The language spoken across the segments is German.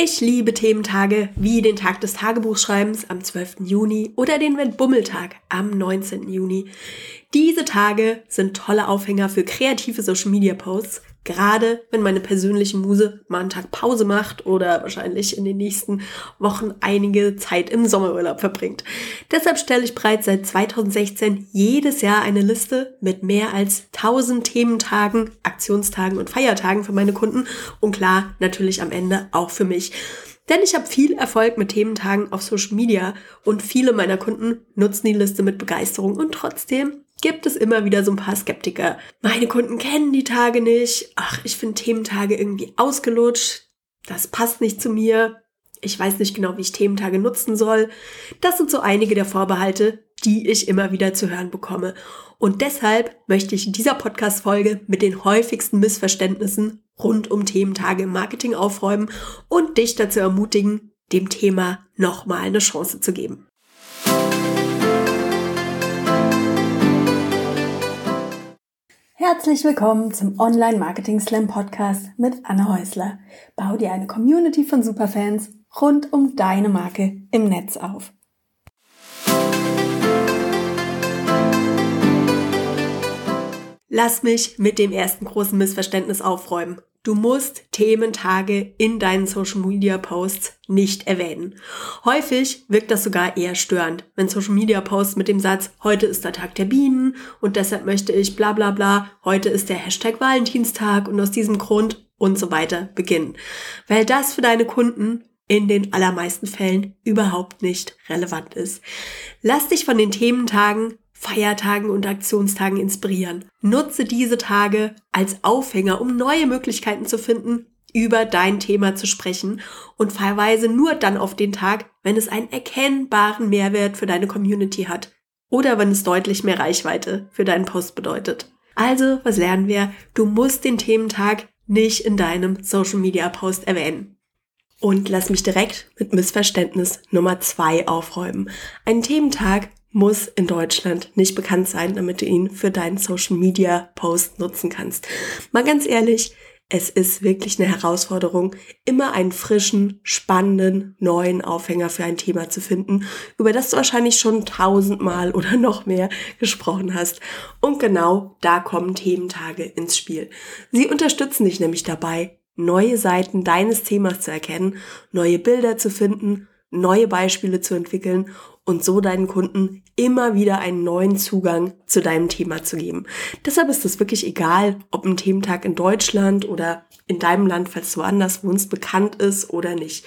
Ich liebe Thementage wie den Tag des Tagebuchschreibens am 12. Juni oder den Wendbummeltag am 19. Juni. Diese Tage sind tolle Aufhänger für kreative Social Media Posts, Gerade wenn meine persönliche Muse mal einen Tag Pause macht oder wahrscheinlich in den nächsten Wochen einige Zeit im Sommerurlaub verbringt. Deshalb stelle ich bereits seit 2016 jedes Jahr eine Liste mit mehr als 1000 Thementagen, Aktionstagen und Feiertagen für meine Kunden und klar, natürlich am Ende auch für mich. Denn ich habe viel Erfolg mit Thementagen auf Social Media und viele meiner Kunden nutzen die Liste mit Begeisterung und trotzdem gibt es immer wieder so ein paar Skeptiker. Meine Kunden kennen die Tage nicht. Ach, ich finde Thementage irgendwie ausgelutscht. Das passt nicht zu mir. Ich weiß nicht genau, wie ich Thementage nutzen soll. Das sind so einige der Vorbehalte, die ich immer wieder zu hören bekomme. Und deshalb möchte ich in dieser Podcast-Folge mit den häufigsten Missverständnissen rund um Thementage im Marketing aufräumen und dich dazu ermutigen, dem Thema nochmal eine Chance zu geben. Herzlich willkommen zum Online Marketing Slam Podcast mit Anne Häusler. Bau dir eine Community von Superfans rund um deine Marke im Netz auf. Lass mich mit dem ersten großen Missverständnis aufräumen. Du musst Thementage in deinen Social Media Posts nicht erwähnen. Häufig wirkt das sogar eher störend, wenn Social Media Posts mit dem Satz, heute ist der Tag der Bienen und deshalb möchte ich bla bla bla, heute ist der Hashtag Valentinstag und aus diesem Grund und so weiter beginnen. Weil das für deine Kunden in den allermeisten Fällen überhaupt nicht relevant ist. Lass dich von den Thementagen Feiertagen und Aktionstagen inspirieren. Nutze diese Tage als Aufhänger, um neue Möglichkeiten zu finden, über dein Thema zu sprechen und verweise nur dann auf den Tag, wenn es einen erkennbaren Mehrwert für deine Community hat oder wenn es deutlich mehr Reichweite für deinen Post bedeutet. Also, was lernen wir? Du musst den Thementag nicht in deinem Social Media Post erwähnen. Und lass mich direkt mit Missverständnis Nummer zwei aufräumen. Ein Thementag muss in Deutschland nicht bekannt sein, damit du ihn für deinen Social Media Post nutzen kannst. Mal ganz ehrlich, es ist wirklich eine Herausforderung, immer einen frischen, spannenden, neuen Aufhänger für ein Thema zu finden, über das du wahrscheinlich schon tausendmal oder noch mehr gesprochen hast. Und genau da kommen Thementage ins Spiel. Sie unterstützen dich nämlich dabei, neue Seiten deines Themas zu erkennen, neue Bilder zu finden, neue Beispiele zu entwickeln und so deinen Kunden immer wieder einen neuen Zugang zu deinem Thema zu geben. Deshalb ist es wirklich egal, ob ein Thementag in Deutschland oder in deinem Land, falls du woanders wohnst, bekannt ist oder nicht.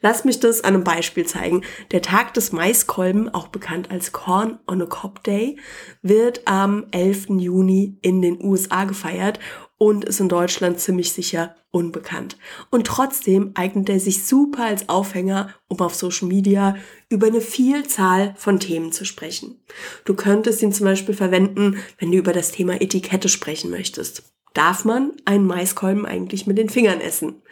Lass mich das an einem Beispiel zeigen. Der Tag des Maiskolben, auch bekannt als Corn on a Cob Day, wird am 11. Juni in den USA gefeiert und ist in Deutschland ziemlich sicher unbekannt. Und trotzdem eignet er sich super als Aufhänger, um auf Social Media über eine Vielzahl von Themen zu sprechen. Du könntest ihn zum Beispiel verwenden, wenn du über das Thema Etikette sprechen möchtest. Darf man einen Maiskolben eigentlich mit den Fingern essen?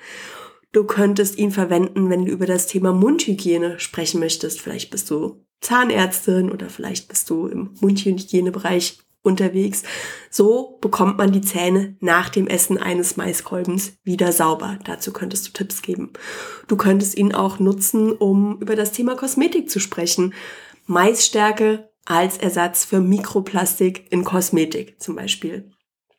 Du könntest ihn verwenden, wenn du über das Thema Mundhygiene sprechen möchtest. Vielleicht bist du Zahnärztin oder vielleicht bist du im Mundhygienebereich unterwegs. So bekommt man die Zähne nach dem Essen eines Maiskolbens wieder sauber. Dazu könntest du Tipps geben. Du könntest ihn auch nutzen, um über das Thema Kosmetik zu sprechen. Maisstärke als Ersatz für Mikroplastik in Kosmetik zum Beispiel.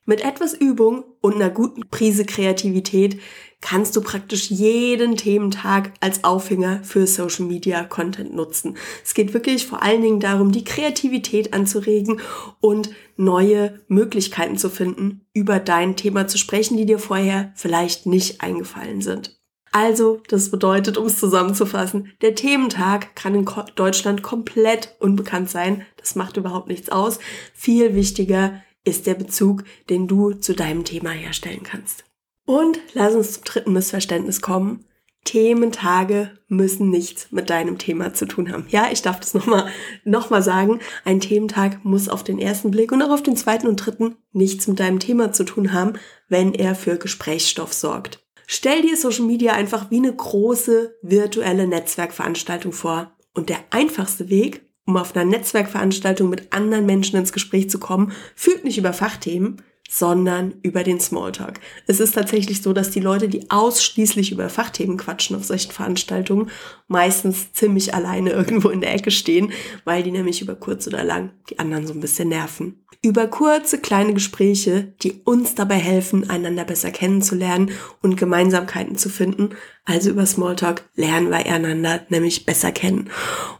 Mit etwas Übung und einer guten Prise Kreativität kannst du praktisch jeden Thementag als Aufhänger für Social Media Content nutzen. Es geht wirklich vor allen Dingen darum, die Kreativität anzuregen und neue Möglichkeiten zu finden, über dein Thema zu sprechen, die dir vorher vielleicht nicht eingefallen sind. Also, das bedeutet, um es zusammenzufassen, der Thementag kann in Deutschland komplett unbekannt sein. Das macht überhaupt nichts aus. Viel wichtiger ist der Bezug, den du zu deinem Thema herstellen kannst. Und lass uns zum dritten Missverständnis kommen. Thementage müssen nichts mit deinem Thema zu tun haben. Ja, ich darf das nochmal noch mal sagen. Ein Thementag muss auf den ersten Blick und auch auf den zweiten und dritten nichts mit deinem Thema zu tun haben, wenn er für Gesprächsstoff sorgt. Stell dir Social Media einfach wie eine große virtuelle Netzwerkveranstaltung vor. Und der einfachste Weg, um auf einer Netzwerkveranstaltung mit anderen Menschen ins Gespräch zu kommen, führt nicht über Fachthemen, sondern über den Smalltalk. Es ist tatsächlich so, dass die Leute, die ausschließlich über Fachthemen quatschen auf solchen Veranstaltungen, meistens ziemlich alleine irgendwo in der Ecke stehen, weil die nämlich über kurz oder lang die anderen so ein bisschen nerven. Über kurze, kleine Gespräche, die uns dabei helfen, einander besser kennenzulernen und Gemeinsamkeiten zu finden. Also über Smalltalk lernen wir einander nämlich besser kennen.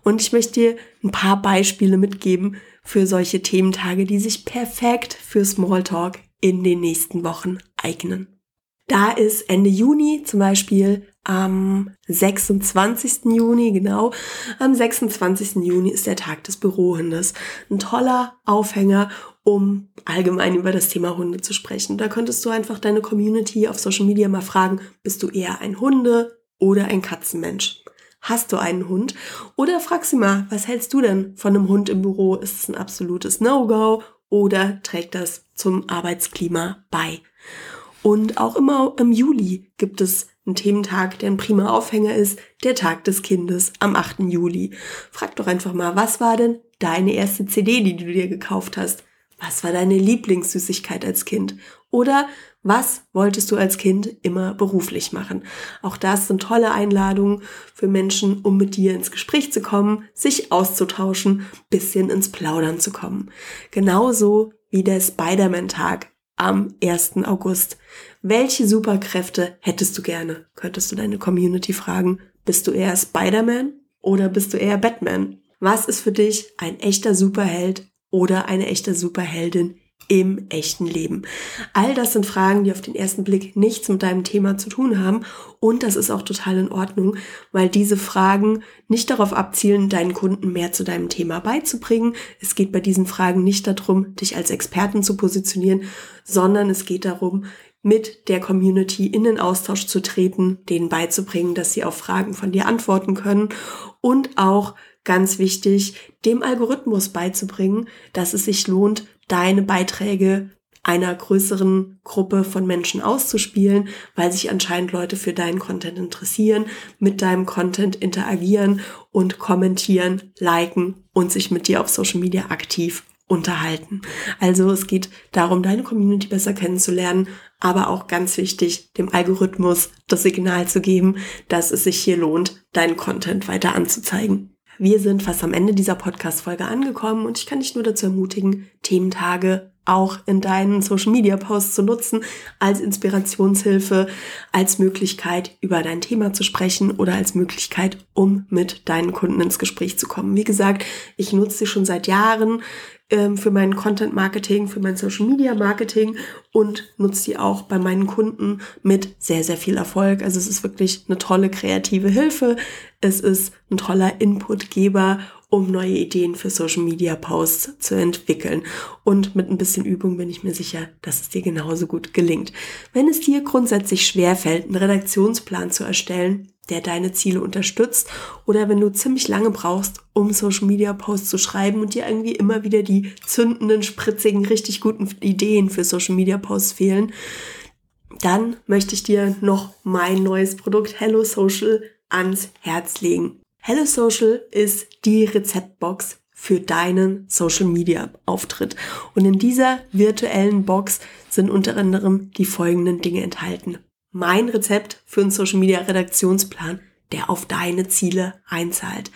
Und ich möchte dir ein paar Beispiele mitgeben, für solche Thementage, die sich perfekt für Smalltalk in den nächsten Wochen eignen. Da ist Ende Juni zum Beispiel am 26. Juni, genau, am 26. Juni ist der Tag des Bürohundes. Ein toller Aufhänger, um allgemein über das Thema Hunde zu sprechen. Da könntest du einfach deine Community auf Social Media mal fragen, bist du eher ein Hunde- oder ein Katzenmensch? Hast du einen Hund? Oder frag sie mal, was hältst du denn von einem Hund im Büro? Ist es ein absolutes No-Go oder trägt das zum Arbeitsklima bei? Und auch immer im Juli gibt es einen Thementag, der ein prima Aufhänger ist, der Tag des Kindes am 8. Juli. Frag doch einfach mal, was war denn deine erste CD, die du dir gekauft hast? Was war deine Lieblingssüßigkeit als Kind? Oder was wolltest du als Kind immer beruflich machen? Auch das sind tolle Einladungen für Menschen, um mit dir ins Gespräch zu kommen, sich auszutauschen, bisschen ins Plaudern zu kommen. Genauso wie der Spider-Man-Tag am 1. August. Welche Superkräfte hättest du gerne? Könntest du deine Community fragen, bist du eher Spider-Man oder bist du eher Batman? Was ist für dich ein echter Superheld oder eine echte Superheldin im echten Leben? All das sind Fragen, die auf den ersten Blick nichts mit deinem Thema zu tun haben. Und das ist auch total in Ordnung, weil diese Fragen nicht darauf abzielen, deinen Kunden mehr zu deinem Thema beizubringen. Es geht bei diesen Fragen nicht darum, dich als Experten zu positionieren, sondern es geht darum, mit der Community in den Austausch zu treten, denen beizubringen, dass sie auf Fragen von dir antworten können und auch ganz wichtig, dem Algorithmus beizubringen, dass es sich lohnt, deine Beiträge einer größeren Gruppe von Menschen auszuspielen, weil sich anscheinend Leute für deinen Content interessieren, mit deinem Content interagieren und kommentieren, liken und sich mit dir auf Social Media aktiv unterhalten. Also es geht darum, deine Community besser kennenzulernen, aber auch ganz wichtig, dem Algorithmus das Signal zu geben, dass es sich hier lohnt, deinen Content weiter anzuzeigen. Wir sind fast am Ende dieser Podcast-Folge angekommen und ich kann dich nur dazu ermutigen, Thementage auch in deinen Social Media Posts zu nutzen, als Inspirationshilfe, als Möglichkeit, über dein Thema zu sprechen oder als Möglichkeit, um mit deinen Kunden ins Gespräch zu kommen. Wie gesagt, ich nutze sie schon seit Jahren ähm, für mein Content Marketing, für mein Social Media Marketing und nutze die auch bei meinen Kunden mit sehr, sehr viel Erfolg. Also es ist wirklich eine tolle kreative Hilfe. Es ist ein toller Inputgeber um neue Ideen für Social Media Posts zu entwickeln. Und mit ein bisschen Übung bin ich mir sicher, dass es dir genauso gut gelingt. Wenn es dir grundsätzlich schwerfällt, einen Redaktionsplan zu erstellen, der deine Ziele unterstützt, oder wenn du ziemlich lange brauchst, um Social Media Posts zu schreiben und dir irgendwie immer wieder die zündenden, spritzigen, richtig guten Ideen für Social Media Posts fehlen, dann möchte ich dir noch mein neues Produkt Hello Social ans Herz legen. Hello Social ist die Rezeptbox für deinen Social Media Auftritt. Und in dieser virtuellen Box sind unter anderem die folgenden Dinge enthalten. Mein Rezept für einen Social Media Redaktionsplan der auf deine Ziele einzahlt.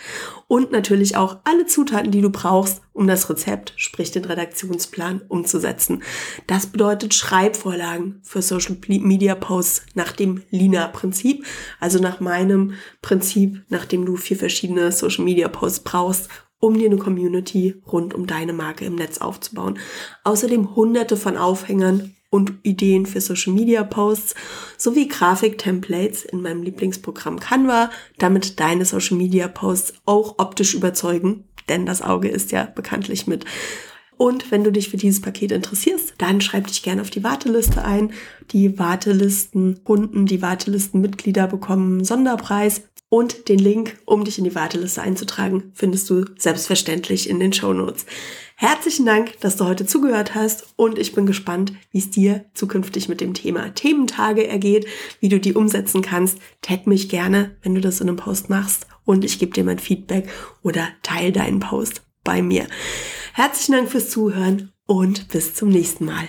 Und natürlich auch alle Zutaten, die du brauchst, um das Rezept, sprich den Redaktionsplan, umzusetzen. Das bedeutet Schreibvorlagen für Social Media Posts nach dem Lina-Prinzip, also nach meinem Prinzip, nachdem du vier verschiedene Social Media Posts brauchst, um dir eine Community rund um deine Marke im Netz aufzubauen. Außerdem hunderte von Aufhängern und Ideen für Social Media Posts sowie Grafik-Templates in meinem Lieblingsprogramm Canva, damit deine Social Media Posts auch optisch überzeugen, denn das Auge ist ja bekanntlich mit. Und wenn du dich für dieses Paket interessierst, dann schreib dich gerne auf die Warteliste ein. Die Wartelistenkunden, die Wartelistenmitglieder bekommen einen Sonderpreis und den Link, um dich in die Warteliste einzutragen, findest du selbstverständlich in den Show Notes. Herzlichen Dank, dass du heute zugehört hast und ich bin gespannt, wie es dir zukünftig mit dem Thema Thementage ergeht, wie du die umsetzen kannst. Tag mich gerne, wenn du das in einem Post machst und ich gebe dir mein Feedback oder teile deinen Post bei mir. Herzlichen Dank fürs Zuhören und bis zum nächsten Mal.